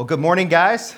Well, good morning, guys.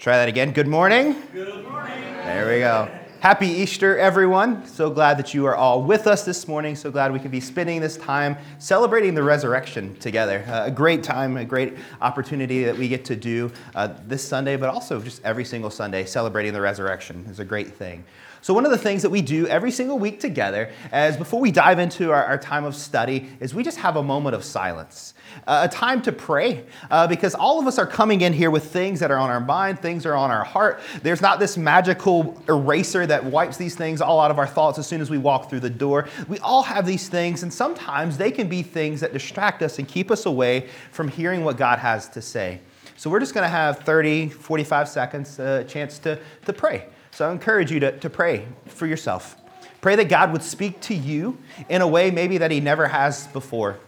Try that again. Good morning. Good morning. There we go. Happy Easter, everyone. So glad that you are all with us this morning. So glad we can be spending this time celebrating the resurrection together. Uh, a great time, a great opportunity that we get to do uh, this Sunday, but also just every single Sunday. Celebrating the resurrection is a great thing. So, one of the things that we do every single week together, as before we dive into our, our time of study, is we just have a moment of silence, uh, a time to pray, uh, because all of us are coming in here with things that are on our mind, things are on our heart. There's not this magical eraser that wipes these things all out of our thoughts as soon as we walk through the door. We all have these things, and sometimes they can be things that distract us and keep us away from hearing what God has to say. So, we're just going to have 30, 45 seconds, a uh, chance to, to pray. So I encourage you to, to pray for yourself. Pray that God would speak to you in a way maybe that He never has before.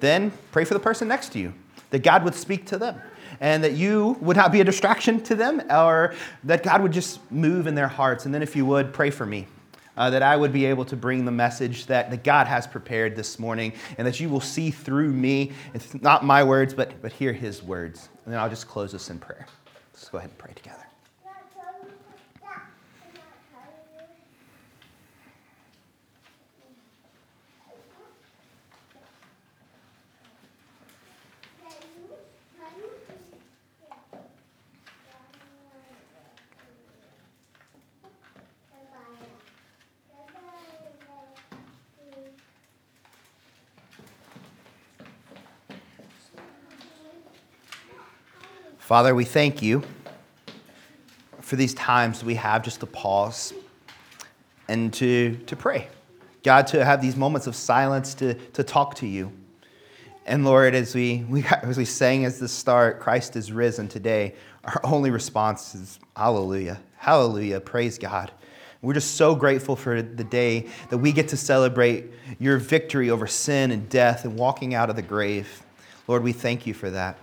Then pray for the person next to you, that God would speak to them and that you would not be a distraction to them or that God would just move in their hearts. And then, if you would, pray for me. Uh, that I would be able to bring the message that, that God has prepared this morning and that you will see through me. It's not my words, but, but hear his words. And then I'll just close this in prayer. Let's go ahead and pray together. Father, we thank you for these times we have just to pause and to, to pray. God, to have these moments of silence to, to talk to you. And Lord, as we, we, as we sang as the start, Christ is risen today, our only response is hallelujah. Hallelujah. Praise God. We're just so grateful for the day that we get to celebrate your victory over sin and death and walking out of the grave. Lord, we thank you for that.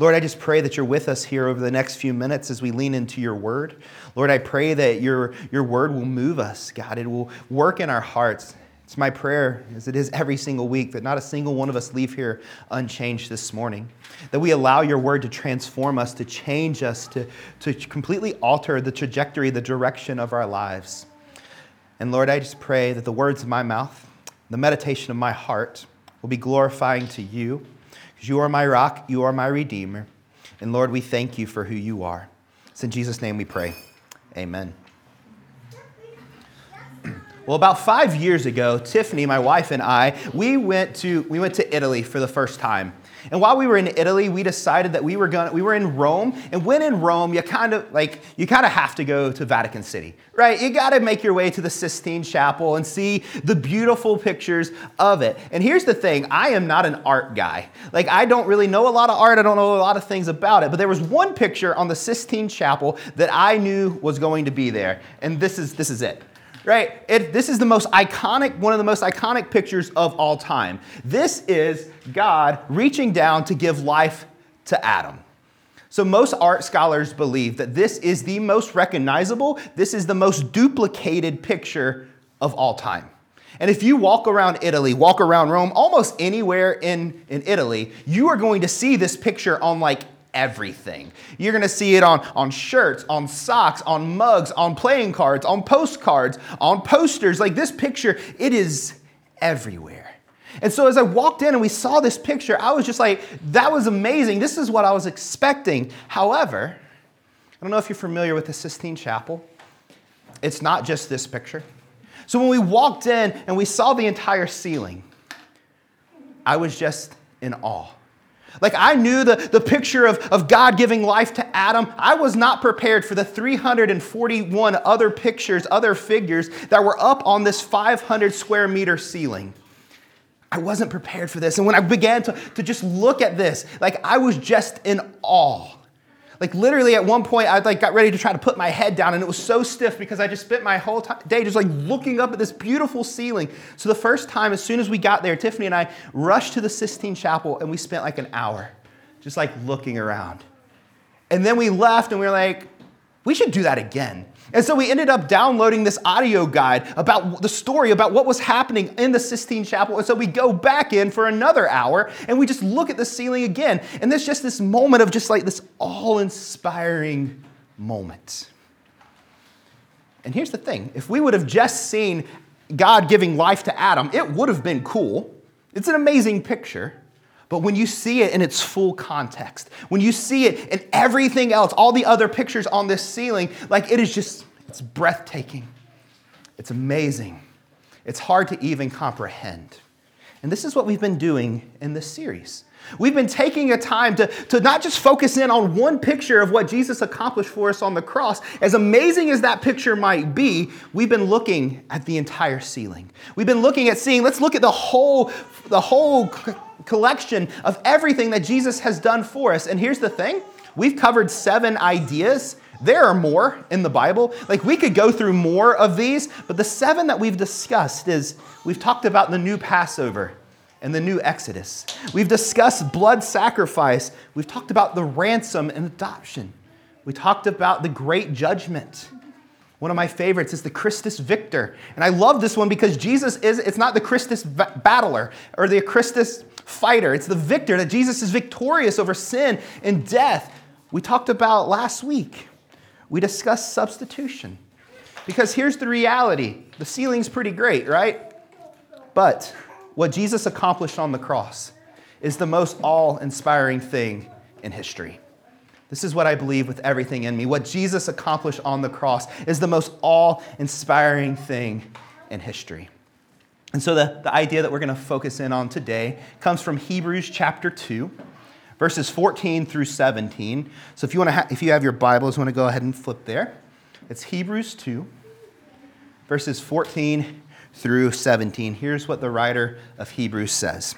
Lord, I just pray that you're with us here over the next few minutes as we lean into your word. Lord, I pray that your, your word will move us, God. It will work in our hearts. It's my prayer, as it is every single week, that not a single one of us leave here unchanged this morning. That we allow your word to transform us, to change us, to, to completely alter the trajectory, the direction of our lives. And Lord, I just pray that the words of my mouth, the meditation of my heart, will be glorifying to you. You are my rock, you are my redeemer. And Lord, we thank you for who you are. It's in Jesus' name we pray. Amen. Well, about five years ago, Tiffany, my wife, and I, we went to, we went to Italy for the first time. And while we were in Italy, we decided that we were going to we were in Rome, and when in Rome, you kind of like you kind of have to go to Vatican City, right? You got to make your way to the Sistine Chapel and see the beautiful pictures of it. And here's the thing, I am not an art guy. Like I don't really know a lot of art, I don't know a lot of things about it, but there was one picture on the Sistine Chapel that I knew was going to be there, and this is this is it right? It, this is the most iconic, one of the most iconic pictures of all time. This is God reaching down to give life to Adam. So, most art scholars believe that this is the most recognizable, this is the most duplicated picture of all time. And if you walk around Italy, walk around Rome, almost anywhere in, in Italy, you are going to see this picture on like everything. You're going to see it on, on shirts, on socks, on mugs, on playing cards, on postcards, on posters. Like this picture, it is everywhere. And so as I walked in and we saw this picture, I was just like, that was amazing. This is what I was expecting. However, I don't know if you're familiar with the Sistine Chapel. It's not just this picture. So when we walked in and we saw the entire ceiling, I was just in awe. Like I knew the, the picture of, of God giving life to Adam. I was not prepared for the 341 other pictures, other figures that were up on this 500 square meter ceiling. I wasn't prepared for this. And when I began to, to just look at this, like I was just in awe. Like literally at one point, I like got ready to try to put my head down, and it was so stiff because I just spent my whole day just like looking up at this beautiful ceiling. So the first time, as soon as we got there, Tiffany and I rushed to the Sistine Chapel, and we spent like an hour just like looking around. And then we left, and we were like, we should do that again. And so we ended up downloading this audio guide about the story about what was happening in the Sistine Chapel. And so we go back in for another hour and we just look at the ceiling again. And there's just this moment of just like this all inspiring moment. And here's the thing if we would have just seen God giving life to Adam, it would have been cool. It's an amazing picture. But when you see it in its full context, when you see it in everything else, all the other pictures on this ceiling, like it is just, it's breathtaking. It's amazing. It's hard to even comprehend. And this is what we've been doing in this series. We've been taking a time to, to not just focus in on one picture of what Jesus accomplished for us on the cross. As amazing as that picture might be, we've been looking at the entire ceiling. We've been looking at seeing, let's look at the whole, the whole collection of everything that Jesus has done for us. And here's the thing we've covered seven ideas. There are more in the Bible. Like we could go through more of these, but the seven that we've discussed is we've talked about the new Passover and the new Exodus. We've discussed blood sacrifice. We've talked about the ransom and adoption. We talked about the great judgment. One of my favorites is the Christus Victor. And I love this one because Jesus is, it's not the Christus battler or the Christus fighter, it's the victor, that Jesus is victorious over sin and death. We talked about last week. We discussed substitution. Because here's the reality the ceiling's pretty great, right? But what Jesus accomplished on the cross is the most awe inspiring thing in history. This is what I believe with everything in me. What Jesus accomplished on the cross is the most awe inspiring thing in history. And so, the, the idea that we're going to focus in on today comes from Hebrews chapter 2, verses 14 through 17. So, if you, want to ha- if you have your Bibles, you want to go ahead and flip there. It's Hebrews 2, verses 14 through 17. Here's what the writer of Hebrews says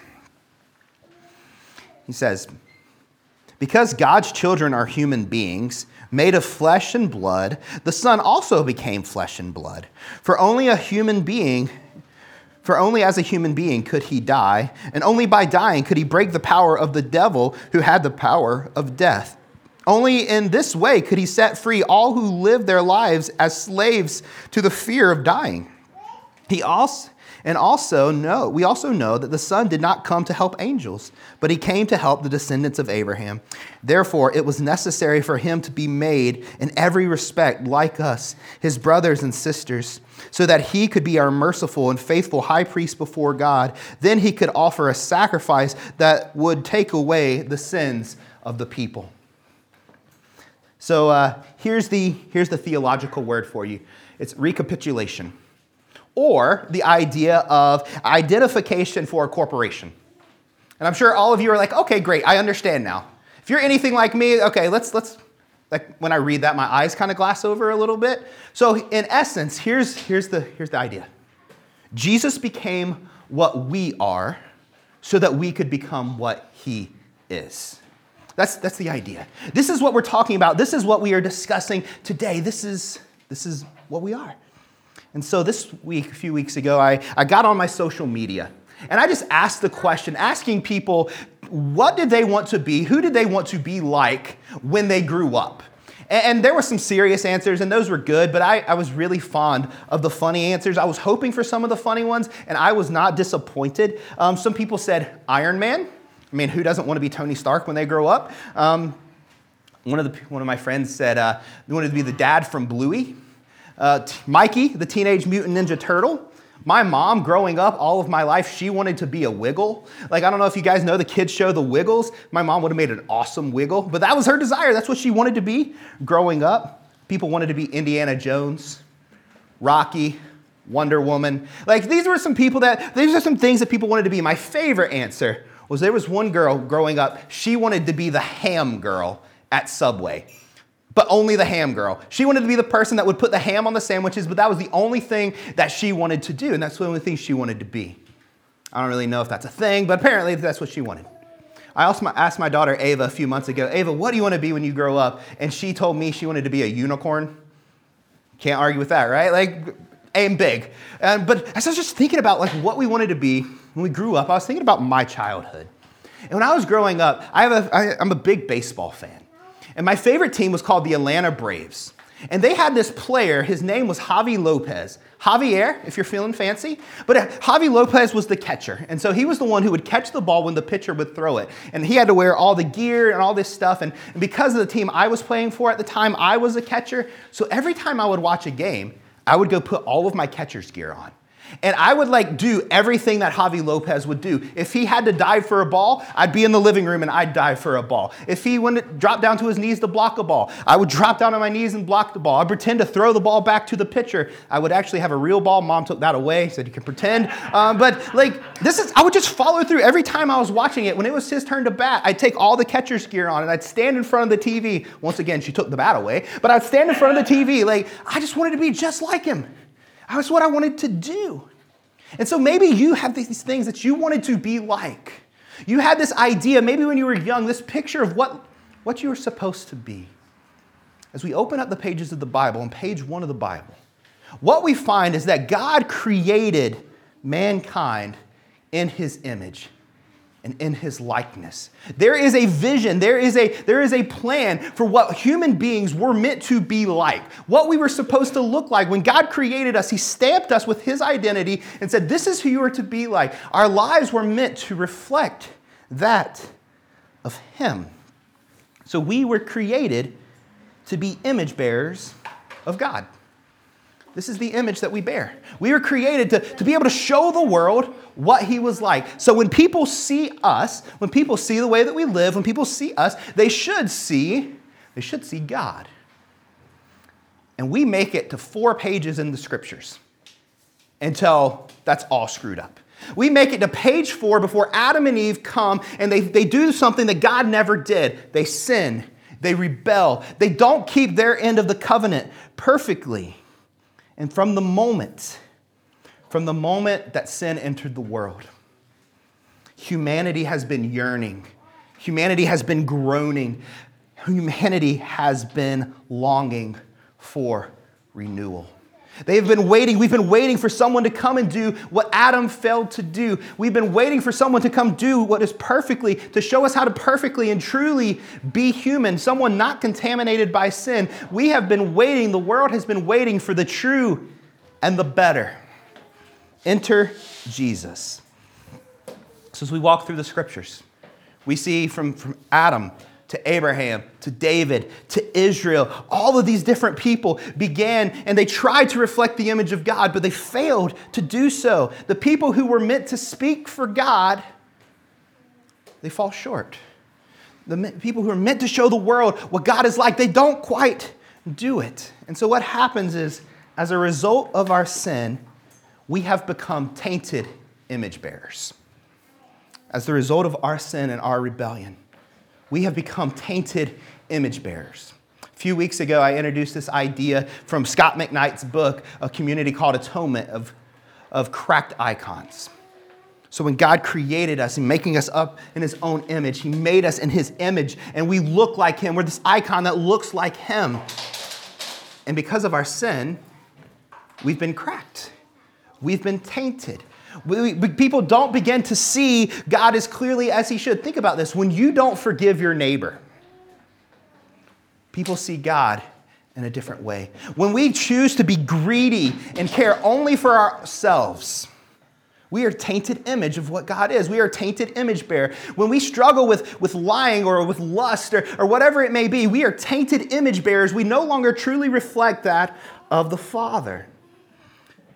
He says, Because God's children are human beings, made of flesh and blood, the Son also became flesh and blood. For only a human being for only as a human being could he die, and only by dying could he break the power of the devil who had the power of death. Only in this way could he set free all who live their lives as slaves to the fear of dying. He also and also know we also know that the son did not come to help angels but he came to help the descendants of abraham therefore it was necessary for him to be made in every respect like us his brothers and sisters so that he could be our merciful and faithful high priest before God. Then he could offer a sacrifice that would take away the sins of the people. So uh, here's, the, here's the theological word for you it's recapitulation, or the idea of identification for incorporation. And I'm sure all of you are like, okay, great, I understand now. If you're anything like me, okay, let's, let's like when I read that, my eyes kind of glass over a little bit. So in essence, here's, here's, the, here's the idea. Jesus became what we are so that we could become what he is. That's, that's the idea. This is what we're talking about. This is what we are discussing today. This is, this is what we are. And so this week, a few weeks ago, I, I got on my social media and I just asked the question, asking people what did they want to be? Who did they want to be like when they grew up? And, there were some serious answers, and those were good, but I, I was really fond of the funny answers. I was hoping for some of the funny ones, and I was not disappointed. Um, some people said Iron Man. I mean, who doesn't want to be Tony Stark when they grow up? Um, one, of the, one of my friends said uh, they wanted to be the dad from Bluey. Uh, T- Mikey, the Teenage Mutant Ninja Turtle. My mom, growing up all of my life, she wanted to be a wiggle. Like, I don't know if you guys know the kids' show, The Wiggles. My mom would have made an awesome wiggle, but that was her desire. That's what she wanted to be growing up. People wanted to be Indiana Jones, Rocky, Wonder Woman. Like, these were some people that, these are some things that people wanted to be. My favorite answer was there was one girl growing up, she wanted to be the ham girl at Subway but only the ham girl. She wanted to be the person that would put the ham on the sandwiches, but that was the only thing that she wanted to do, and that's the only thing she wanted to be. I don't really know if that's a thing, but apparently that's what she wanted. I also asked my daughter Ava a few months ago, Ava, what do you want to be when you grow up? And she told me she wanted to be a unicorn. Can't argue with that, right? Like, aim big. And, but as I was just thinking about like what we wanted to be when we grew up, I was thinking about my childhood. And when I was growing up, I have a, I, I'm a big baseball fan. And my favorite team was called the Atlanta Braves. And they had this player, his name was Javy Lopez. Javier, if you're feeling fancy. But uh, Javy Lopez was the catcher. And so he was the one who would catch the ball when the pitcher would throw it. And he had to wear all the gear and all this stuff. And because of the team I was playing for at the time, I was a catcher. So every time I would watch a game, I would go put all of my catcher's gear on. And I would like do everything that Javy Lopez would do. If he had to dive for a ball, I'd be in the living room and I'd dive for a ball. If he went drop down to his knees to block a ball, I would drop down on my knees and block the ball. I'd pretend to throw the ball back to the pitcher. I would actually have a real ball. Mom took that away, said you can pretend. Um, but like this is, I would just follow through every time I was watching it. When it was his turn to bat, I'd take all the catcher's gear on and I'd stand in front of the TV. Once again, she took the bat away, but I'd stand in front of the TV like I just wanted to be just like him. That's what I wanted to do. And so maybe you have these things that you wanted to be like. You had this idea, maybe when you were young, this picture of what, what you were supposed to be. As we open up the pages of the Bible, on page one of the Bible, what we find is that God created mankind in his image and in his likeness. There is a vision, there is a, there is a plan for what human beings were meant to be like, what we were supposed to look like. When God created us, he stamped us with his identity and said, This is who you are to be like. Our lives were meant to reflect that of him. So we were created to be image bearers of God. This is the image that we bear. We were created to, to be able to show the world what he was like. So when people see us, when people see the way that we live, when people see us, they should see, they should see God. And we make it to four pages in the scriptures until that's all screwed up. We make it to page four before Adam and Eve come and they, they do something that God never did. They sin, they rebel, they don't keep their end of the covenant perfectly. And from the moment, from the moment that sin entered the world, humanity has been yearning, humanity has been groaning, humanity has been longing for renewal. They've been waiting. We've been waiting for someone to come and do what Adam failed to do. We've been waiting for someone to come do what is perfectly, to show us how to perfectly and truly be human, someone not contaminated by sin. We have been waiting. The world has been waiting for the true and the better. Enter Jesus. So, as we walk through the scriptures, we see from, from Adam to Abraham, to David, to Israel. All of these different people began and they tried to reflect the image of God, but they failed to do so. The people who were meant to speak for God, they fall short. The people who are meant to show the world what God is like, they don't quite do it. And so what happens is, as a result of our sin, we have become tainted image bearers. As the result of our sin and our rebellion, we have become tainted image bearers. A few weeks ago, I introduced this idea from Scot McKnight's book, A Community Called Atonement, of, of cracked icons. So when God created us and making us up in his own image, he made us in his image and we look like him. We're this icon that looks like him. And because of our sin, we've been cracked. We've been tainted. We, people don't begin to see God as clearly as He should. Think about this when you don't forgive your neighbor, people see God in a different way. When we choose to be greedy and care only for ourselves, we are tainted image of what God is. We are tainted image bearer. When we struggle with, with lying or with lust or, or whatever it may be, we are tainted image bearers. We no longer truly reflect that of the Father.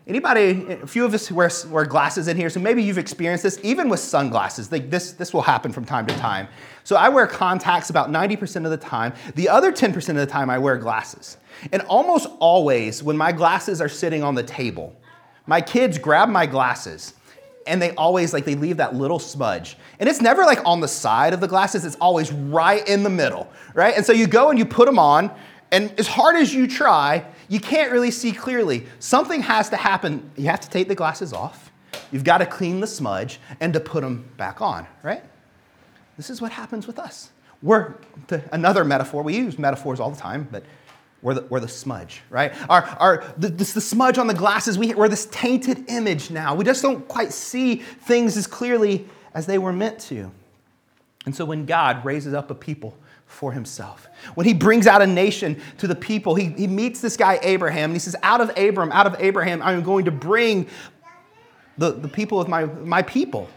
Anybody, a few of us wear, wear glasses in here, so maybe you've experienced this, even with sunglasses. Like this, this will happen from time to time. So I wear contacts about 90% of the time. The other 10% of the time, I wear glasses. And almost always, when my glasses are sitting on the table, my kids grab my glasses and they always like they leave that little smudge and it's never like on the side of the glasses it's always right in the middle right and so you go and you put them on and as hard as you try you can't really see clearly. Something has to happen. You have to take the glasses off. You've got to clean the smudge and to put them back on, right? This is what happens with us. We're, another metaphor, we use metaphors all the time, but we're the, we're the smudge, right? Our, our, the, this, the smudge on the glasses, we, we're this tainted image now. We just don't quite see things as clearly as they were meant to. And so when God raises up a people for himself. When he brings out a nation to the people, he, he meets this guy Abraham, and he says, Out of Abram, out of Abraham, I'm going to bring the, the people of my, my people.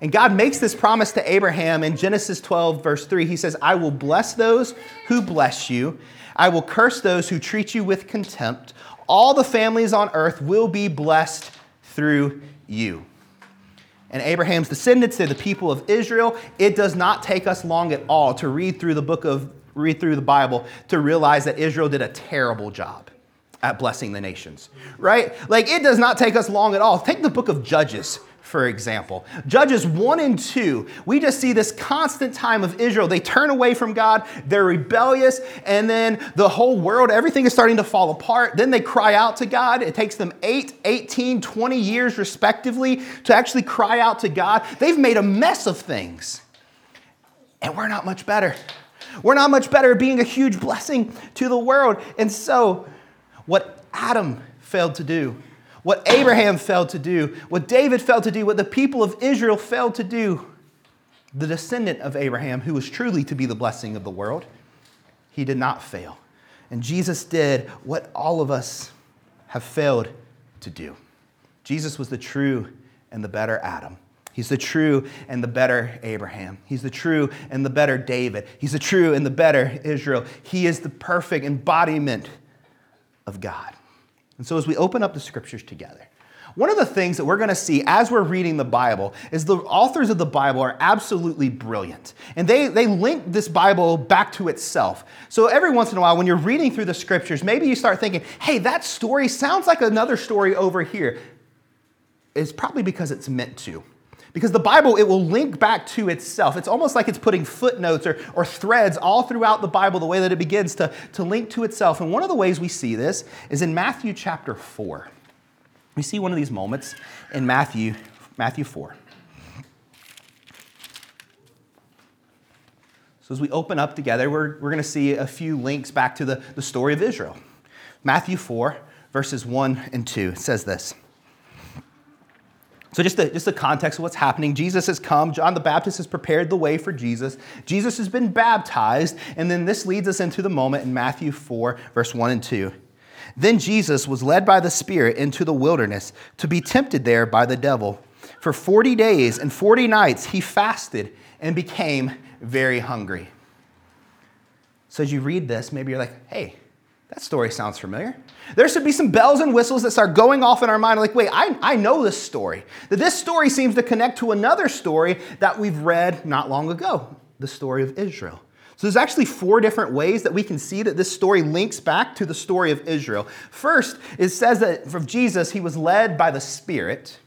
And God makes this promise to Abraham in Genesis 12, verse 3. He says, I will bless those who bless you, I will curse those who treat you with contempt. All the families on earth will be blessed through you. And Abraham's descendants, they're the people of Israel. It does not take us long at all to read through the book of, read through the Bible to realize that Israel did a terrible job at blessing the nations, right? Like it does not take us long at all. Take the book of Judges for example. Judges 1 and 2, we just see this constant time of Israel. They turn away from God, they're rebellious, and then the whole world, everything is starting to fall apart. Then they cry out to God. It takes them 8, 18, 20 years, respectively, to actually cry out to God. They've made a mess of things, and we're not much better. We're not much better at being a huge blessing to the world. And so, what Adam failed to do, what Abraham failed to do, what David failed to do, what the people of Israel failed to do, the descendant of Abraham, who was truly to be the blessing of the world, he did not fail. And Jesus did what all of us have failed to do. Jesus was the true and the better Adam. He's the true and the better Abraham. He's the true and the better David. He's the true and the better Israel. He is the perfect embodiment of God. And so, as we open up the scriptures together, one of the things that we're going to see as we're reading the Bible is the authors of the Bible are absolutely brilliant. And they, they link this Bible back to itself. So every once in a while, when you're reading through the scriptures, maybe you start thinking, hey, that story sounds like another story over here. It's probably because it's meant to. Because the Bible, it will link back to itself. It's almost like it's putting footnotes or, or threads all throughout the Bible, the way that it begins to, to link to itself. And one of the ways we see this is in Matthew chapter 4. We see one of these moments in Matthew, Matthew 4. So as we open up together, we're, we're going to see a few links back to the, the story of Israel. Matthew 4, verses 1 and 2. It says this. So, just the, just the context of what's happening Jesus has come, John the Baptist has prepared the way for Jesus. Jesus has been baptized, and then this leads us into the moment in Matthew 4, verse 1 and 2. Then Jesus was led by the Spirit into the wilderness to be tempted there by the devil. For 40 days and 40 nights he fasted and became very hungry. So, as you read this, maybe you're like, hey, that story sounds familiar. There should be some bells and whistles that start going off in our mind like, wait, I, I know this story. That this story seems to connect to another story that we've read not long ago the story of Israel. So there's actually four different ways that we can see that this story links back to the story of Israel. First, it says that from Jesus, he was led by the Spirit.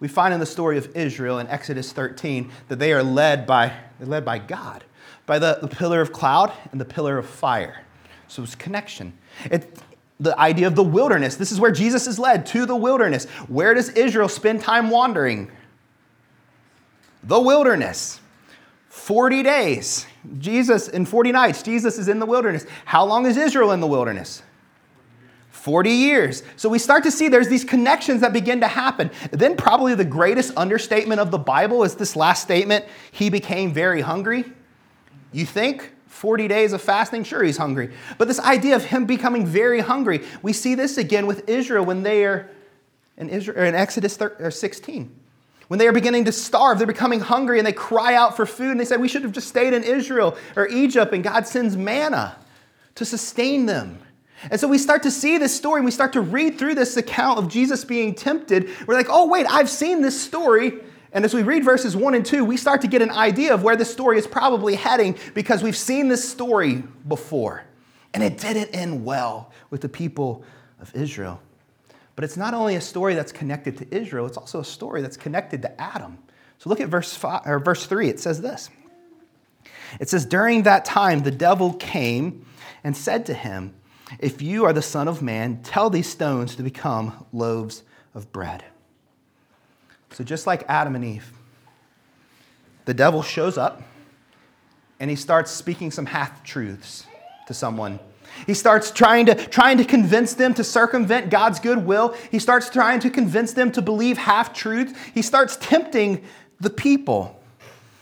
We find in the story of Israel in Exodus 13 that they are led by, they're led by God, by the, the pillar of cloud and the pillar of fire. So it's connection. It, the idea of the wilderness. This is where Jesus is led to the wilderness. Where does Israel spend time wandering? The wilderness. 40 days. Jesus, in 40 nights, Jesus is in the wilderness. How long is Israel in the wilderness? 40 years. So we start to see there's these connections that begin to happen. Then, probably the greatest understatement of the Bible is this last statement He became very hungry. You think? 40 days of fasting, sure, he's hungry. But this idea of him becoming very hungry, we see this again with Israel when they are in, Israel, in Exodus 16. When they are beginning to starve, they're becoming hungry and they cry out for food and they say, We should have just stayed in Israel or Egypt, and God sends manna to sustain them. And so we start to see this story and we start to read through this account of Jesus being tempted. We're like, oh, wait, I've seen this story and as we read verses 1 and 2, we start to get an idea of where this story is probably heading because we've seen this story before. And it didn't end well with the people of Israel. But it's not only a story that's connected to Israel, it's also a story that's connected to Adam. So look at verse, five, or verse 3. It says this It says, During that time, the devil came and said to him, If you are the Son of Man, tell these stones to become loaves of bread. So, just like Adam and Eve, the devil shows up and he starts speaking some half truths to someone. He starts trying to, trying to convince them to circumvent God's good will. He starts trying to convince them to believe half truths. He starts tempting the people.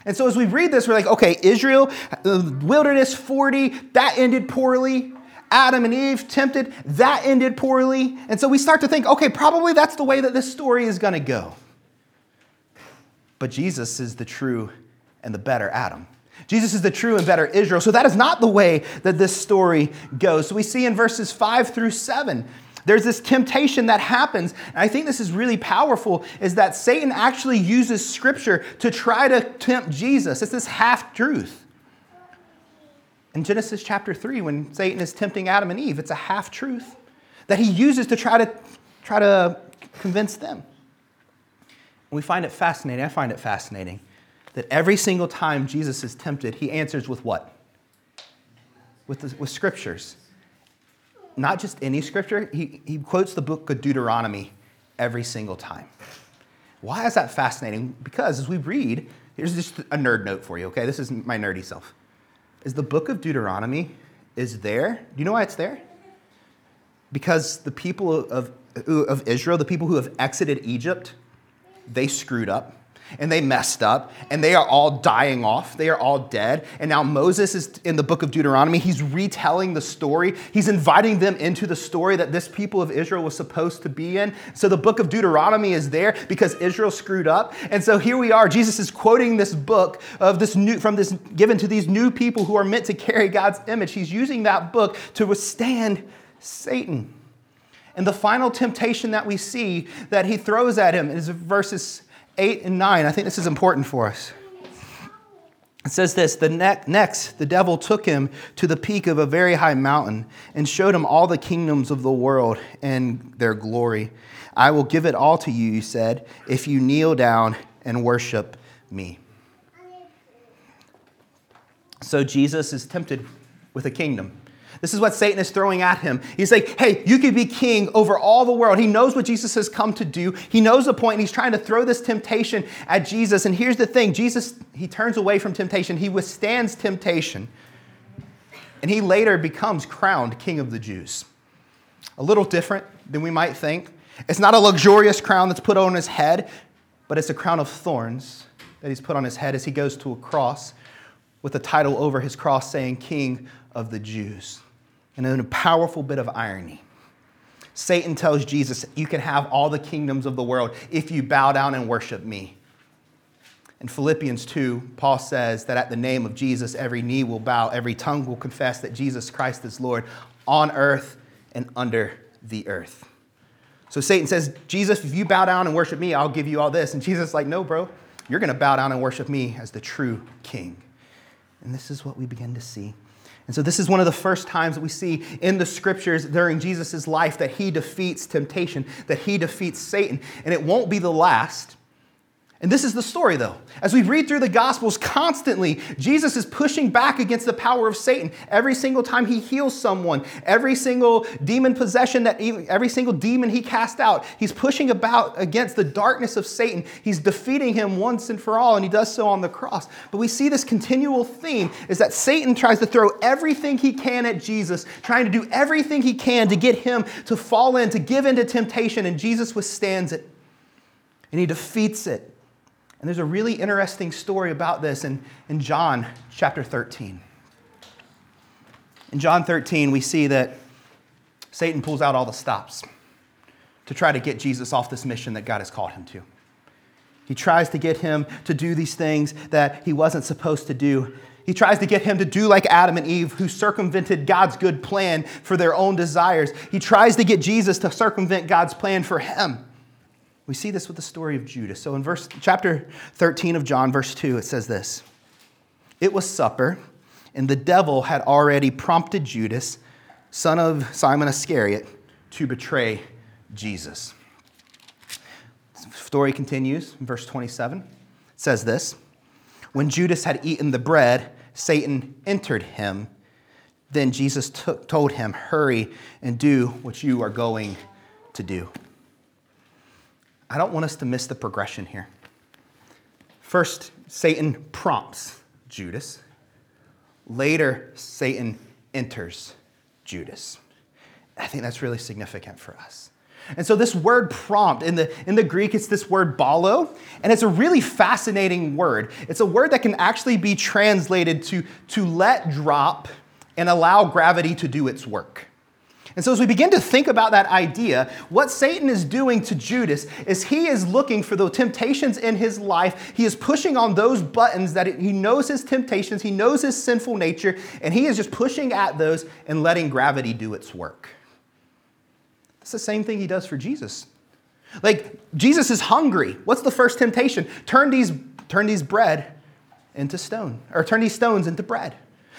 And so as we read this, we're like, okay, Israel, the wilderness 40, that ended poorly. Adam and Eve tempted, that ended poorly. And so we start to think, okay, probably that's the way that this story is going to go. But Jesus is the true and the better Adam. Jesus is the true and better Israel. So that is not the way that this story goes. So we see in verses 5 through 7 there's this temptation that happens, and I think this is really powerful, is that Satan actually uses scripture to try to tempt Jesus. It's this half truth. In Genesis chapter 3, when Satan is tempting Adam and Eve, it's a half truth that he uses to try to try to convince them. And we find it fascinating. I find it fascinating that every single time Jesus is tempted, he answers with what? With, the, with scriptures not just any scripture, he, he quotes the book of Deuteronomy every single time. Why is that fascinating? Because as we read, here's just a nerd note for you, okay? This is my nerdy self. Is the book of Deuteronomy is there? Do you know why it's there? Because the people of, of Israel, the people who have exited Egypt, they screwed up and they messed up and they are all dying off. They are all dead. And now Moses is in the book of Deuteronomy. He's retelling the story. He's inviting them into the story that this people of Israel was supposed to be in. So the book of Deuteronomy is there because Israel screwed up. And so here we are. Jesus is quoting this book of this new from this given to these new people who are meant to carry God's image. He's using that book to withstand Satan. And the final temptation that we see that he throws at him is verses 8 and 9. I think this is important for us. It says this the ne- next, the devil took him to the peak of a very high mountain and showed him all the kingdoms of the world and their glory. I will give it all to you, he said, if you kneel down and worship me. So Jesus is tempted with a kingdom. This is what Satan is throwing at him. He's like, hey, you could be king over all the world. He knows what Jesus has come to do. He knows the point, and he's trying to throw this temptation at Jesus. And here's the thing Jesus, he turns away from temptation, he withstands temptation. And he later becomes crowned king of the Jews. A little different than we might think. It's not a luxurious crown that's put on his head, but it's a crown of thorns that he's put on his head as he goes to a cross with a title over his cross saying, King of the Jews and in a powerful bit of irony. Satan tells Jesus, You can have all the kingdoms of the world if you bow down and worship me. In Philippians 2, Paul says that at the name of Jesus, every knee will bow, every tongue will confess that Jesus Christ is Lord on earth and under the earth. So Satan says, Jesus, if you bow down and worship me, I'll give you all this. And Jesus is like, No, bro, you're going to bow down and worship me as the true king. And this is what we begin to see and so, this is one of the first times that we see in the scriptures during Jesus' life that he defeats temptation, that he defeats Satan. And it won't be the last. And this is the story, though. As we read through the Gospels constantly, Jesus is pushing back against the power of Satan. Every single time he heals someone, every single demon possession that every single demon he cast out, he's pushing about against the darkness of Satan. He's defeating him once and for all, and he does so on the cross. But we see this continual theme is that Satan tries to throw everything he can at Jesus, trying to do everything he can to get him to fall in, to give in to temptation, and Jesus withstands it. And he defeats it. And there's a really interesting story about this in, in John chapter 13. In John 13, we see that Satan pulls out all the stops to try to get Jesus off this mission that God has called him to. He tries to get him to do these things that he wasn't supposed to do. He tries to get him to do like Adam and Eve, who circumvented God's good plan for their own desires. He tries to get Jesus to circumvent God's plan for him. We see this with the story of Judas. So in verse chapter 13 of John, verse 2, it says this. It was supper, and the devil had already prompted Judas, son of Simon Iscariot, to betray Jesus. The story continues in verse 27. It says this When Judas had eaten the bread, Satan entered him. Then Jesus told him, Hurry and do what you are going to do. I don't want us to miss the progression here. First, Satan prompts Judas. Later, Satan enters Judas. I think that's really significant for us. And so this word prompt in the in the Greek it's this word ballo and it's a really fascinating word. It's a word that can actually be translated to to let drop and allow gravity to do its work. And so, as we begin to think about that idea, what Satan is doing to Judas is he is looking for the temptations in his life. He is pushing on those buttons that he knows his temptations, he knows his sinful nature, and he is just pushing at those and letting gravity do its work. It's the same thing he does for Jesus. Like, Jesus is hungry. What's the first temptation? Turn these, turn these bread into stone, or turn these stones into bread.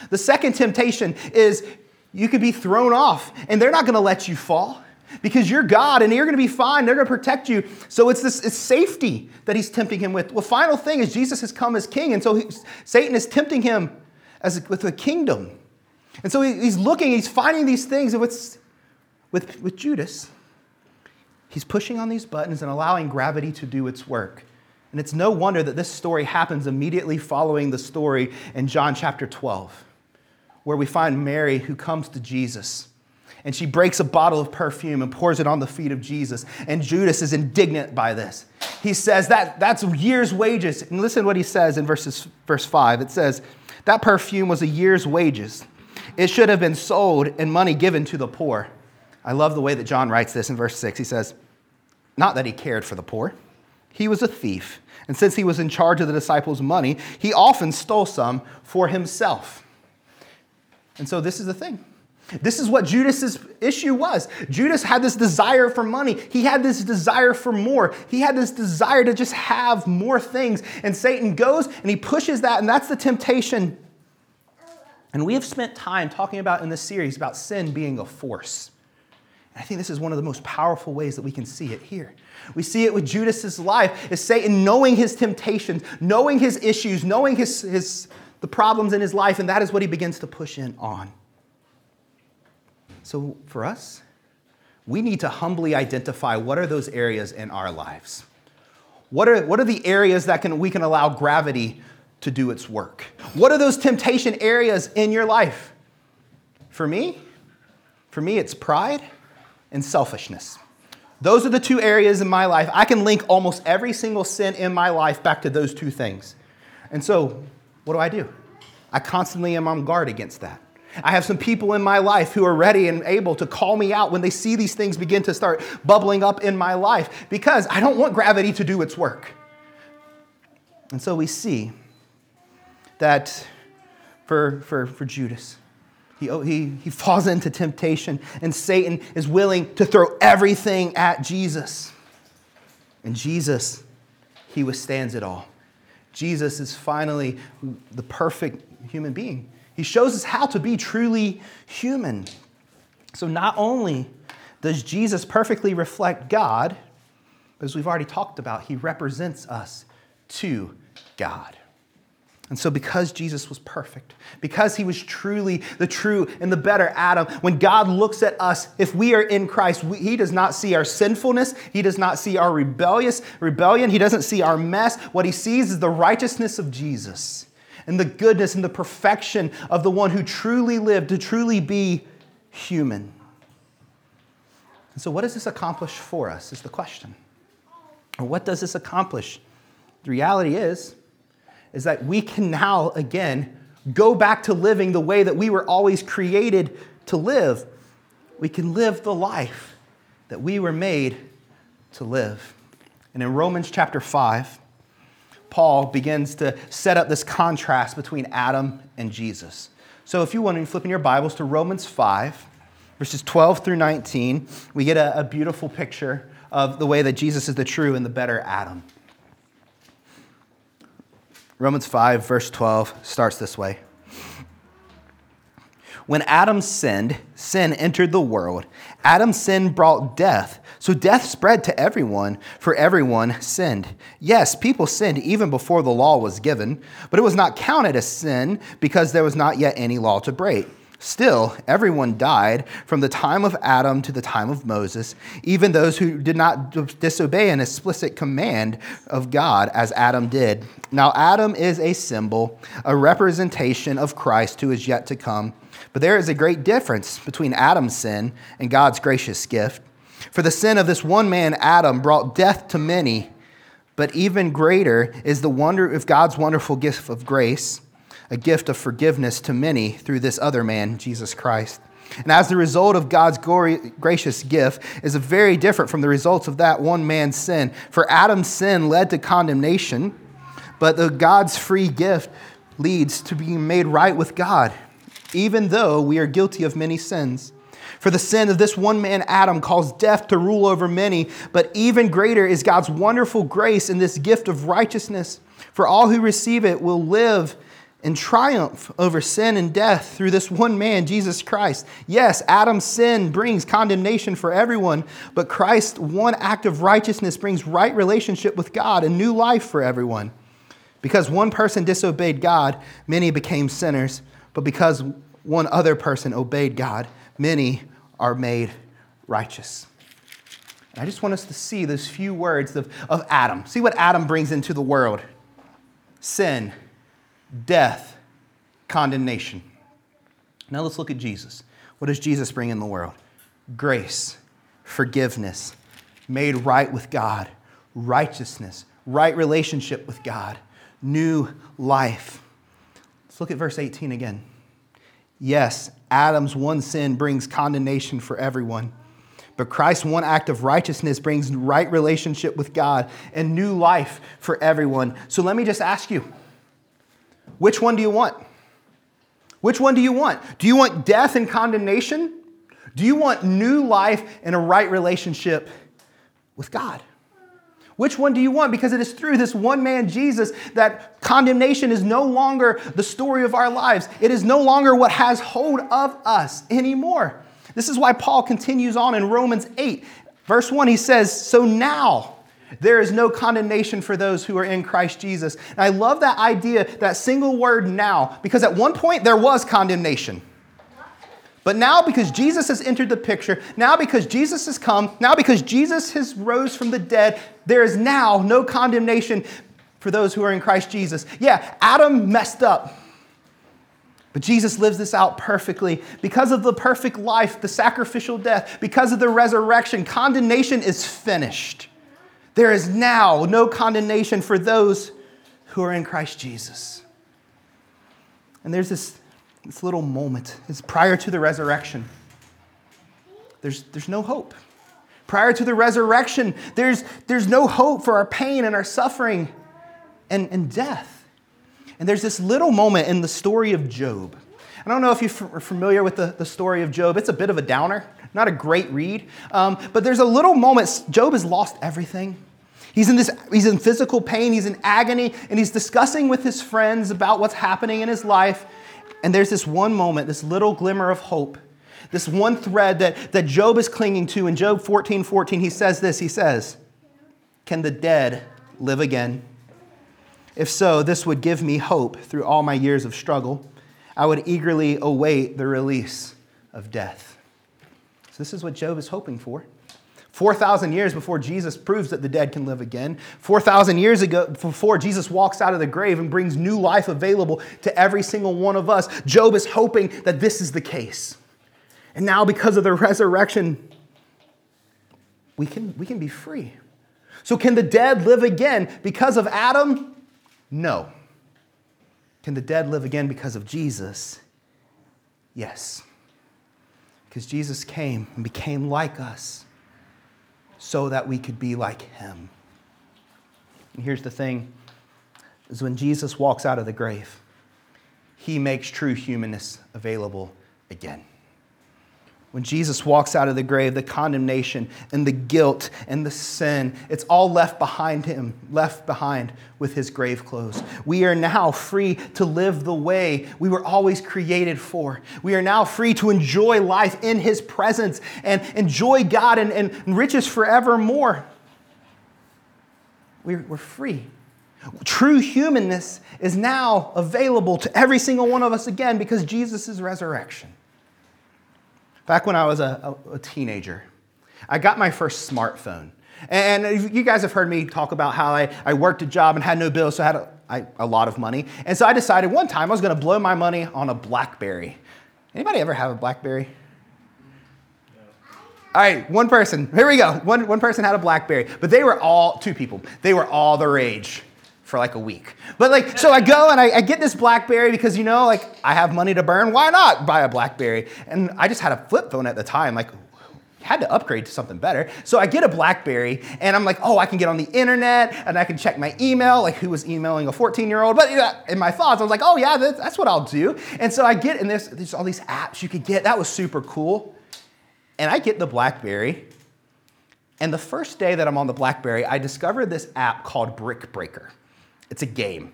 The second temptation is you could be thrown off, and they're not going to let you fall because you're God and you're going to be fine. They're going to protect you. So it's this it's safety that he's tempting him with. Well, final thing is Jesus has come as king, and so he, Satan is tempting him as with a kingdom. And so he, he's looking, he's finding these things, and with, with, with Judas, he's pushing on these buttons and allowing gravity to do its work. And it's no wonder that this story happens immediately following the story in John chapter 12 where we find Mary who comes to Jesus. And she breaks a bottle of perfume and pours it on the feet of Jesus. And Judas is indignant by this. He says that that's year's wages. And listen to what he says in verses, verse 5. It says, That perfume was a year's wages. It should have been sold and money given to the poor. I love the way that John writes this in verse 6. He says, Not that he cared for the poor, he was a thief. And since he was in charge of the disciples' money, he often stole some for himself. And so this is the thing. This is what Judas's issue was. Judas had this desire for money. He had this desire for more. He had this desire to just have more things. And Satan goes and he pushes that, and that's the temptation. And we have spent time talking about in this series about sin being a force. I think this is one of the most powerful ways that we can see it here. We see it with Judas's life, is Satan knowing his temptations, knowing his issues, knowing his, his the problems in his life, and that is what he begins to push in on. So for us, we need to humbly identify what are those areas in our lives. What are, what are the areas that can, we can allow gravity to do its work? What are those temptation areas in your life? For me, for me, it's pride and selfishness. Those are the two areas in my life. I can link almost every single sin in my life back to those two things. And so what do I do? I constantly am on guard against that. I have some people in my life who are ready and able to call me out when they see these things begin to start bubbling up in my life because I don't want gravity to do its work. And so we see that for, for, for Judas, he, oh, he, he falls into temptation, and Satan is willing to throw everything at Jesus. And Jesus, he withstands it all. Jesus is finally the perfect human being. He shows us how to be truly human. So, not only does Jesus perfectly reflect God, but as we've already talked about, he represents us to God. And so, because Jesus was perfect, because he was truly the true and the better Adam, when God looks at us, if we are in Christ, we, he does not see our sinfulness. He does not see our rebellious rebellion. He doesn't see our mess. What he sees is the righteousness of Jesus and the goodness and the perfection of the one who truly lived to truly be human. And so, what does this accomplish for us? Is the question. Or what does this accomplish? The reality is, is that we can now again go back to living the way that we were always created to live. We can live the life that we were made to live. And in Romans chapter 5, Paul begins to set up this contrast between Adam and Jesus. So if you want to flip in your Bibles to Romans 5, verses 12 through 19, we get a, a beautiful picture of the way that Jesus is the true and the better Adam. Romans 5, verse 12 starts this way. When Adam sinned, sin entered the world. Adam's sin brought death. So death spread to everyone, for everyone sinned. Yes, people sinned even before the law was given, but it was not counted as sin because there was not yet any law to break. Still, everyone died from the time of Adam to the time of Moses, even those who did not disobey an explicit command of God as Adam did. Now, Adam is a symbol, a representation of Christ who is yet to come. But there is a great difference between Adam's sin and God's gracious gift. For the sin of this one man, Adam, brought death to many, but even greater is the wonder of God's wonderful gift of grace, a gift of forgiveness to many through this other man, Jesus Christ. And as the result of God's gracious gift is very different from the results of that one man's sin. For Adam's sin led to condemnation, but the God's free gift leads to being made right with God, even though we are guilty of many sins. For the sin of this one man, Adam, caused death to rule over many, but even greater is God's wonderful grace in this gift of righteousness. For all who receive it will live in triumph over sin and death through this one man, Jesus Christ. Yes, Adam's sin brings condemnation for everyone, but Christ's one act of righteousness brings right relationship with God and new life for everyone. Because one person disobeyed God, many became sinners, but because one other person obeyed God, many are made righteous. And I just want us to see those few words of, of Adam. See what Adam brings into the world sin, death, condemnation. Now let's look at Jesus. What does Jesus bring in the world? Grace, forgiveness, made right with God, righteousness, right relationship with God, new life. Let's look at verse 18 again. Yes, Adam's one sin brings condemnation for everyone. But Christ's one act of righteousness brings right relationship with God and new life for everyone. So let me just ask you which one do you want? Which one do you want? Do you want death and condemnation? Do you want new life and a right relationship with God? Which one do you want? Because it is through this one man, Jesus, that condemnation is no longer the story of our lives. It is no longer what has hold of us anymore. This is why Paul continues on in Romans 8, verse 1. He says, So now there is no condemnation for those who are in Christ Jesus. And I love that idea, that single word now, because at one point there was condemnation. But now, because Jesus has entered the picture, now because Jesus has come, now because Jesus has rose from the dead, there is now no condemnation for those who are in Christ Jesus. Yeah, Adam messed up. But Jesus lives this out perfectly. Because of the perfect life, the sacrificial death, because of the resurrection, condemnation is finished. There is now no condemnation for those who are in Christ Jesus. And there's this this little moment It's prior to the resurrection. There's, there's no hope. Prior to the resurrection, there's, there's no hope for our pain and our suffering and, and death. And there's this little moment in the story of Job. I don't know if you're familiar with the, the story of Job. It's a bit of a downer, not a great read. Um, but there's a little moment. Job has lost everything. He's in, this, he's in physical pain, he's in agony, and he's discussing with his friends about what's happening in his life. And there's this one moment, this little glimmer of hope, this one thread that, that Job is clinging to. In Job 14 14, he says this He says, Can the dead live again? If so, this would give me hope through all my years of struggle. I would eagerly await the release of death. So, this is what Job is hoping for. 4,000 years before Jesus proves that the dead can live again. 4,000 years ago, before Jesus walks out of the grave and brings new life available to every single one of us, Job is hoping that this is the case. And now, because of the resurrection, we can, we can be free. So, can the dead live again because of Adam? No. Can the dead live again because of Jesus? Yes. Because Jesus came and became like us so that we could be like him. And here's the thing is when Jesus walks out of the grave, he makes true humanness available again. When Jesus walks out of the grave, the condemnation and the guilt and the sin, it's all left behind him, left behind with his grave clothes. We are now free to live the way we were always created for. We are now free to enjoy life in his presence and enjoy God and, and riches forevermore. We're, we're free. True humanness is now available to every single one of us again because Jesus' resurrection. Back when I was a, a, a teenager, I got my first smartphone. And you guys have heard me talk about how I, I worked a job and had no bills, so I had a, I, a lot of money. And so I decided one time I was going to blow my money on a BlackBerry. Anybody ever have a BlackBerry? All right, one person. Here we go. One, one person had a Blackberry, but they were all, two people, they were all the rage for like a week. But like, so I go and I, I, get this Blackberry because, you know, like I have money to burn. Why not buy a Blackberry? And I just had a flip phone at the time. Like, had to upgrade to something better. So I get a Blackberry and I'm like, oh, I can get on the internet and I can check my email, like who was emailing a 14 year old. But in my thoughts, I was like, oh, yeah, that's what I'll do. And so I get, in this, there's all these apps you could get. That was super cool. And I get the Blackberry. And the first day that I'm on the Blackberry, I discovered this app called Brick Breaker. It's a game.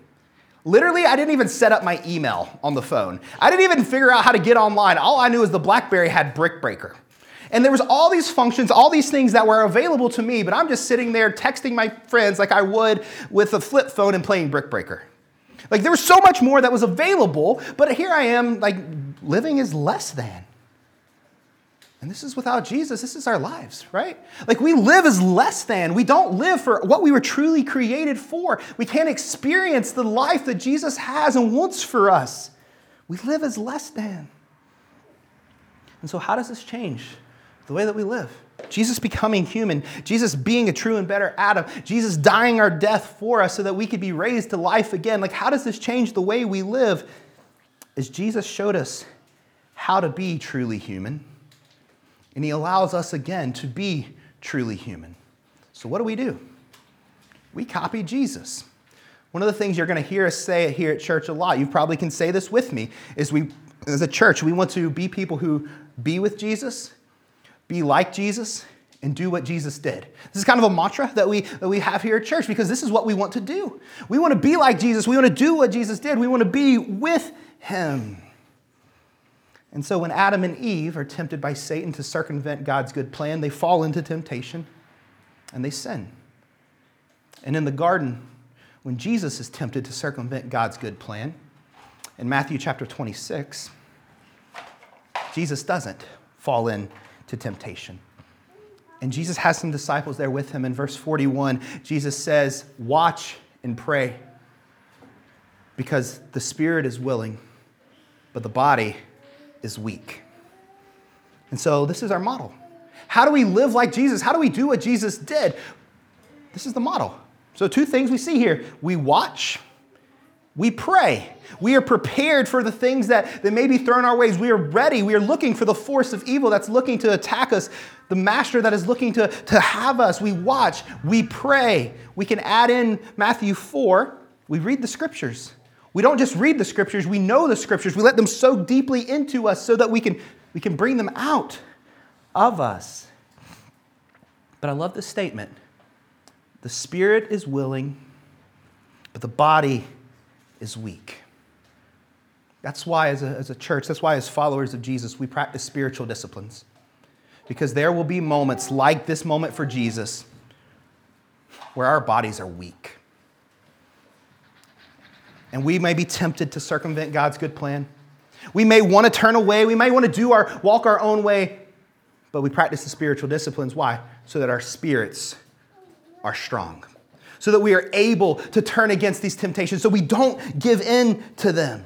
Literally, I didn't even set up my email on the phone. I didn't even figure out how to get online. All I knew is the Blackberry had Brick Breaker. And there was all these functions, all these things that were available to me, but I'm just sitting there texting my friends like I would with a flip phone and playing Brick Breaker. Like there was so much more that was available, but here I am, like living is less than. And this is without Jesus. This is our lives, right? Like we live as less than. We don't live for what we were truly created for. We can't experience the life that Jesus has and wants for us. We live as less than. And so, how does this change? the way that we live. Jesus becoming human, Jesus being a true and better Adam, Jesus dying our death for us so that we could be raised to life again. Like, how does this change the way we live? As Jesus showed us how to be truly human, and He allows us again to be truly human. So, what do we do? We copy Jesus. One of the things you're going to hear us say here at church a lot, you probably can say this with me, is we, as a church, we want to be people who be with Jesus be like Jesus, and do what Jesus did. This is kind of a mantra that we, that we have here at church because this is what we want to do. We want to be like Jesus. We want to do what Jesus did. We want to be with him. And so when Adam and Eve are tempted by Satan to circumvent God's good plan, they fall into temptation and they sin. And in the garden, when Jesus is tempted to circumvent God's good plan, in Matthew chapter 26, Jesus doesn't fall into temptation. And Jesus has some disciples there with him. In verse 41, Jesus says, Watch and pray because the spirit is willing, but the body is weak. And so this is our model. How do we live like Jesus? How do we do what Jesus did? This is the model. So, two things we see here we watch we pray. We are prepared for the things that, that may be thrown our ways. We are ready. We are looking for the force of evil that's looking to attack us, the master that is looking to, to have us. We watch. We pray. We can add in Matthew 4. We read the scriptures. We don't just read the scriptures, we know the scriptures. We let them soak deeply into us so that we can, we can bring them out of us. But I love this statement the spirit is willing, but the body is weak. That's why, as a, as a church, that's why, as followers of Jesus, we practice spiritual disciplines. Because there will be moments like this moment for Jesus where our bodies are weak. And we may be tempted to circumvent God's good plan. We may want to turn away. We may want to do our walk our own way. But we practice the spiritual disciplines. Why? So that our spirits are strong so that we are able to turn against these temptations, so we don't give in to them.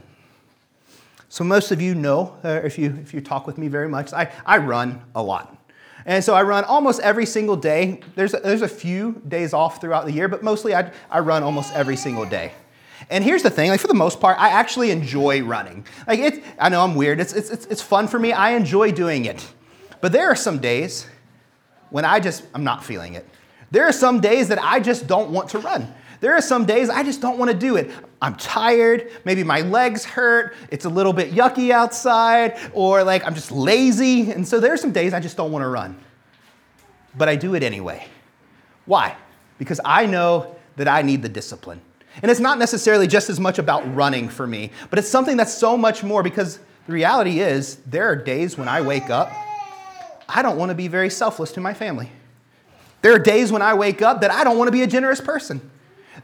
So, most of you know, uh, if, you, if you talk with me very much, I, I run a lot. And so I run almost every single day. There's a, there's a few days off throughout the year, but mostly I, I run almost every single day. And here's the thing, like for the most part, I actually enjoy running. Like it's, I know I'm weird. It's, it's, it's, it's fun for me. I enjoy doing it. But there are some days when I just, I'm not feeling it. There are some days that I just don't want to run. There are some days I just don't want to do it. I'm tired, maybe my legs hurt, it's a little bit yucky outside, or like I'm just lazy. And so there are some days I just don't want to run. But I do it anyway. Why? Because I know that I need the discipline. And it's not necessarily just as much about running for me, but it's something that's so much more because the reality is there are days when I wake up, I don't want to be very selfless to my family. There are days when I wake up that I don't want to be a generous person.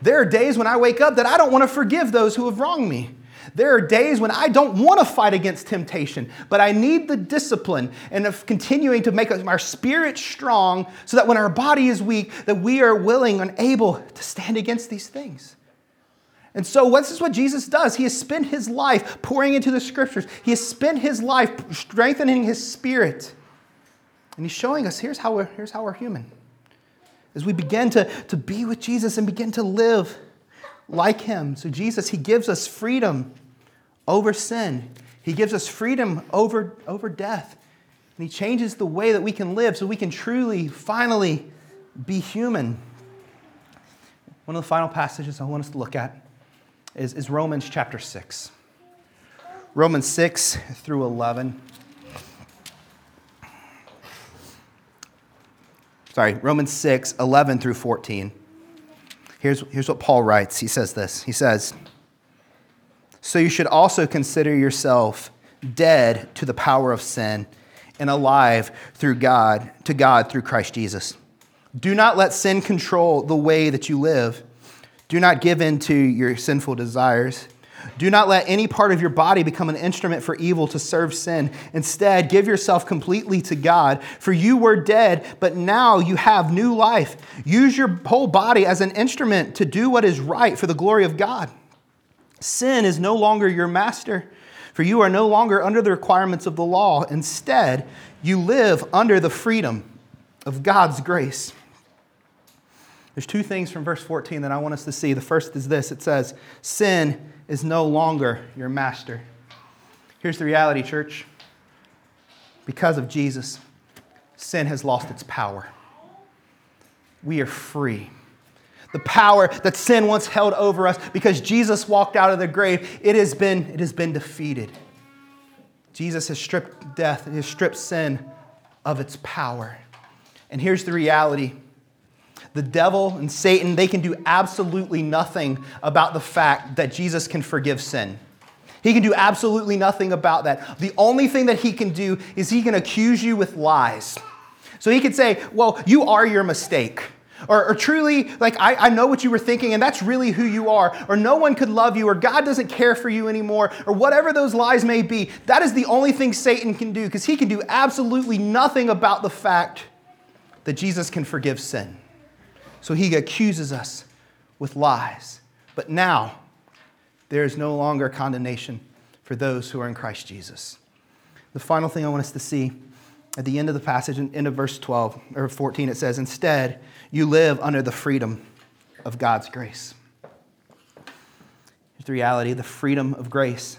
There are days when I wake up that I don't want to forgive those who have wronged me. There are days when I don't want to fight against temptation, but I need the discipline and of continuing to make our spirit strong so that when our body is weak, that we are willing and able to stand against these things. And so this is what Jesus does. He has spent his life pouring into the scriptures. He has spent his life strengthening his spirit And he's showing us here's how we're, here's how we're human. As we begin to, to be with Jesus and begin to live like him. So, Jesus, he gives us freedom over sin, he gives us freedom over, over death. And he changes the way that we can live so we can truly, finally be human. One of the final passages I want us to look at is, is Romans chapter 6. Romans 6 through 11. Sorry, Romans 6, 11 through 14. Here's, here's what Paul writes. He says this. He says, So you should also consider yourself dead to the power of sin and alive through God to God through Christ Jesus. Do not let sin control the way that you live. Do not give in to your sinful desires. Do not let any part of your body become an instrument for evil to serve sin. Instead, give yourself completely to God, for you were dead, but now you have new life. Use your whole body as an instrument to do what is right for the glory of God. Sin is no longer your master, for you are no longer under the requirements of the law. Instead, you live under the freedom of God's grace. There's two things from verse 14 that I want us to see. The first is this it says, Sin is no longer your master. Here's the reality, church. Because of Jesus, sin has lost its power. We are free. The power that sin once held over us because Jesus walked out of the grave, it has been, it has been defeated. Jesus has stripped death, he has stripped sin of its power. And here's the reality the devil and Satan, they can do absolutely nothing about the fact that Jesus can forgive sin. He can do absolutely nothing about that. The only thing that he can do is he can accuse you with lies. So he could say, Well, you are your mistake. Or, or truly, like, I, I know what you were thinking, and that's really who you are. Or no one could love you, or God doesn't care for you anymore, or whatever those lies may be. That is the only thing Satan can do, because he can do absolutely nothing about the fact that Jesus can forgive sin. So he accuses us with lies. But now, there is no longer condemnation for those who are in Christ Jesus. The final thing I want us to see at the end of the passage, end of verse 12 or 14, it says, Instead, you live under the freedom of God's grace. Here's the reality the freedom of grace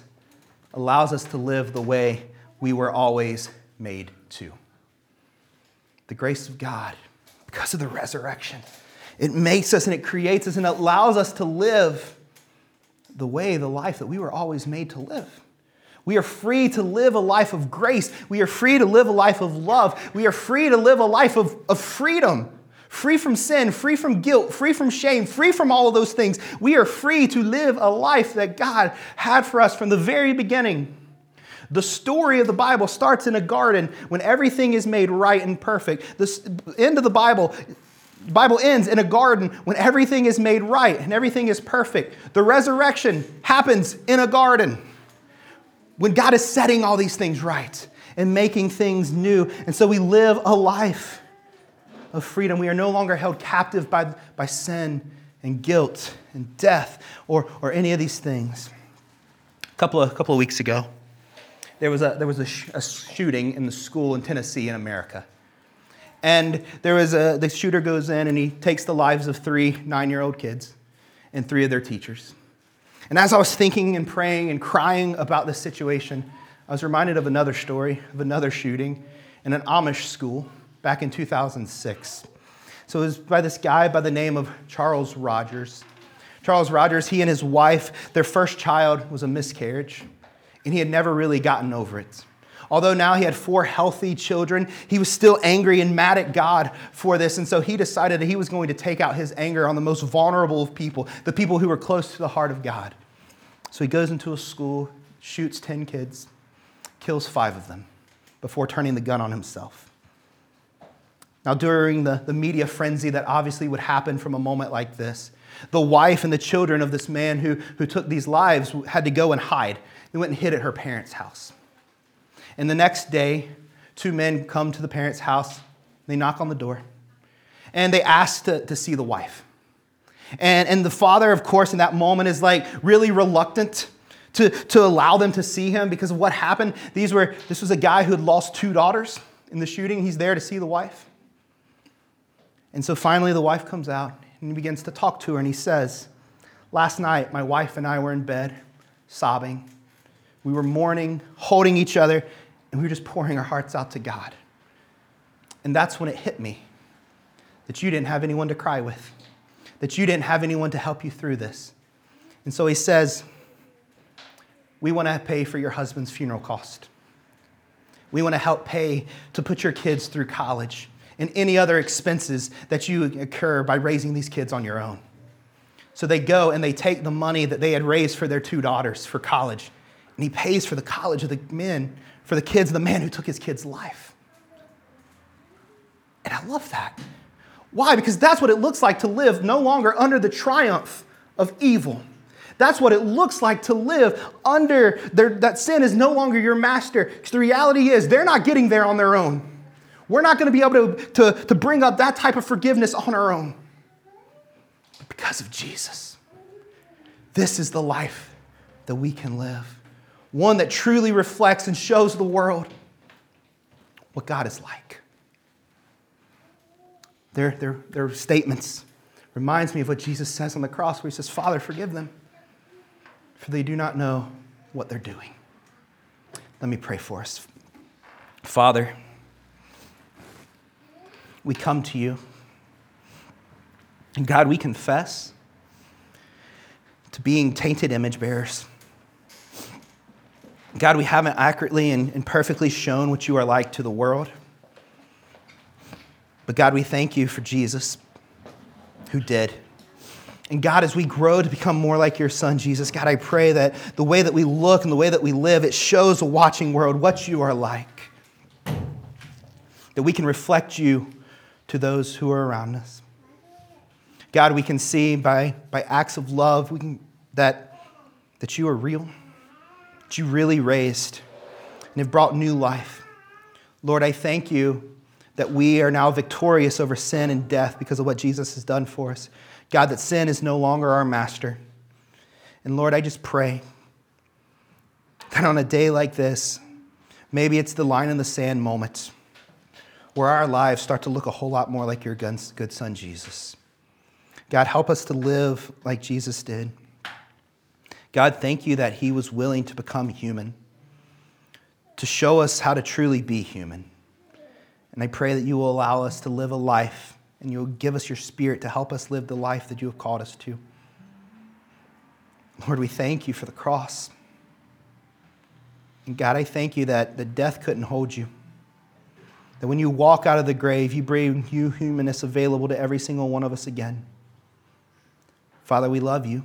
allows us to live the way we were always made to. The grace of God, because of the resurrection, it makes us and it creates us and allows us to live the way, the life that we were always made to live. We are free to live a life of grace. We are free to live a life of love. We are free to live a life of, of freedom, free from sin, free from guilt, free from shame, free from all of those things. We are free to live a life that God had for us from the very beginning. The story of the Bible starts in a garden when everything is made right and perfect. The end of the Bible the Bible ends in a garden when everything is made right and everything is perfect. The resurrection happens in a garden when God is setting all these things right and making things new. And so we live a life of freedom. We are no longer held captive by, by sin and guilt and death or, or any of these things. A couple of, couple of weeks ago, there was, a, there was a, sh- a shooting in the school in Tennessee in America. And there was a, the shooter goes in and he takes the lives of three nine year old kids and three of their teachers. And as I was thinking and praying and crying about this situation, I was reminded of another story of another shooting in an Amish school back in 2006. So it was by this guy by the name of Charles Roberts. Charles Roberts, he and his wife, their first child was a miscarriage, and he had never really gotten over it. Although now he had four healthy children, he was still angry and mad at God for this. And so he decided that he was going to take out his anger on the most vulnerable of people, the people who were close to the heart of God. So he goes into a school, shoots 10 kids, kills five of them before turning the gun on himself. Now, during the, the media frenzy that obviously would happen from a moment like this, the wife and the children of this man who, who took these lives had to go and hide. They went and hid at her parents' house. And the next day, two men come to the parents' house. They knock on the door and they ask to, to see the wife. And, and the father, of course, in that moment is like really reluctant to, to allow them to see him because of what happened. These were, this was a guy who had lost two daughters in the shooting. He's there to see the wife. And so finally, the wife comes out and he begins to talk to her, and he says, Last night, my wife and I were in bed, sobbing. We were mourning, holding each other, and we were just pouring our hearts out to God. And that's when it hit me that you didn't have anyone to cry with, that you didn't have anyone to help you through this. And so he says, We want to pay for your husband's funeral cost. We want to help pay to put your kids through college and any other expenses that you incur by raising these kids on your own. So they go and they take the money that they had raised for their two daughters for college, and he pays for the college of the men, for the kids of the man who took his kid's life. And I love that. Why? Because that's what it looks like to live no longer under the triumph of evil. That's what it looks like to live under their, that sin is no longer your master. Because the reality is, they're not getting there on their own. We're not going to be able to, to, to bring up that type of forgiveness on our own. But because of Jesus, this is the life that we can live. One that truly reflects and shows the world what God is like. Their, their, their statements reminds me of what Jesus says on the cross where he says, Father, forgive them, for they do not know what they're doing. Let me pray for us. Father, we come to you. And God, we confess to being tainted image bearers. God, we haven't accurately and, and perfectly shown what you are like to the world. But God, we thank you for Jesus who did. And God, as we grow to become more like your son, Jesus, God, I pray that the way that we look and the way that we live, it shows a watching world what you are like. That we can reflect you to those who are around us. God, we can see by, by acts of love we can, that, that you are real, that you really raised and have brought new life. Lord, I thank you that we are now victorious over sin and death because of what Jesus has done for us. God, that sin is no longer our master. And Lord, I just pray that on a day like this, maybe it's the line in the sand moment where our lives start to look a whole lot more like your good son, Jesus. God, help us to live like Jesus did. God, thank you that he was willing to become human, to show us how to truly be human. And I pray that you will allow us to live a life and you'll give us your spirit to help us live the life that you have called us to. Lord, we thank you for the cross. And God, I thank you that the death couldn't hold you. That when you walk out of the grave, you bring new humanness available to every single one of us again. Father, we love you.